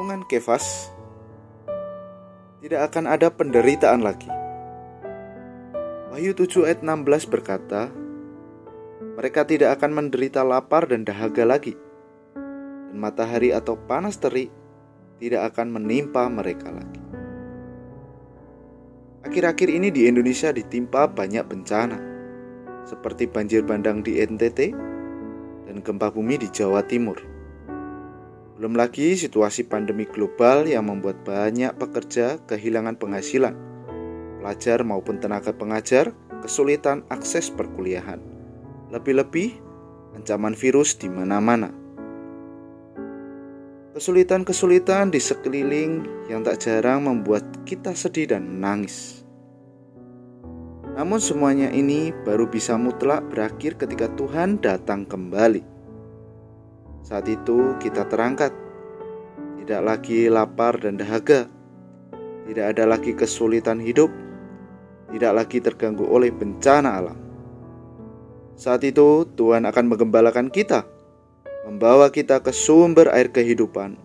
Tuhan Kefas, tidak akan ada penderitaan lagi. Wahyu 7 ayat 16 berkata, mereka tidak akan menderita lapar dan dahaga lagi, dan matahari atau panas terik tidak akan menimpa mereka lagi. Akhir-akhir ini di Indonesia ditimpa banyak bencana, seperti banjir bandang di NTT dan gempa bumi di Jawa Timur. Belum lagi situasi pandemi global yang membuat banyak pekerja kehilangan penghasilan, pelajar maupun tenaga pengajar kesulitan akses perkuliahan. Lebih-lebih, ancaman virus di mana-mana. Kesulitan-kesulitan di sekeliling yang tak jarang membuat kita sedih dan menangis. Namun semuanya ini baru bisa mutlak berakhir ketika Tuhan datang kembali. Saat itu kita terangkat, tidak lagi lapar dan dahaga, tidak ada lagi kesulitan hidup, tidak lagi terganggu oleh bencana alam. Saat itu Tuhan akan menggembalakan kita, membawa kita ke sumber air kehidupan.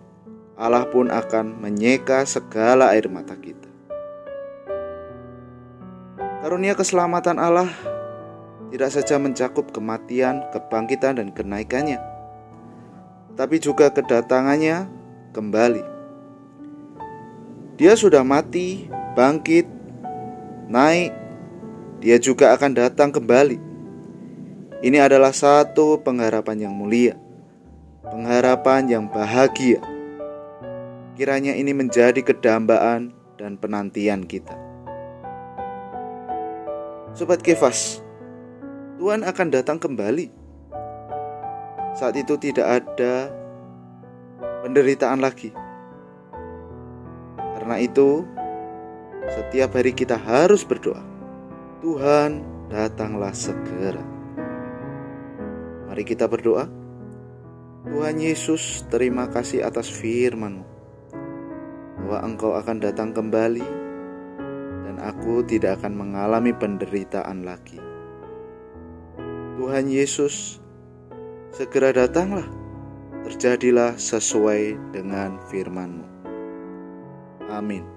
Allah pun akan menyeka segala air mata kita. Karunia keselamatan Allah tidak saja mencakup kematian, kebangkitan, dan kenaikannya tapi juga kedatangannya kembali. Dia sudah mati, bangkit, naik, dia juga akan datang kembali. Ini adalah satu pengharapan yang mulia, pengharapan yang bahagia. Kiranya ini menjadi kedambaan dan penantian kita. Sobat Kefas, Tuhan akan datang kembali saat itu tidak ada penderitaan lagi. Karena itu, setiap hari kita harus berdoa. Tuhan, datanglah segera. Mari kita berdoa. Tuhan Yesus, terima kasih atas firman-Mu bahwa Engkau akan datang kembali dan aku tidak akan mengalami penderitaan lagi. Tuhan Yesus, segera datanglah, terjadilah sesuai dengan firman-Mu. Amin.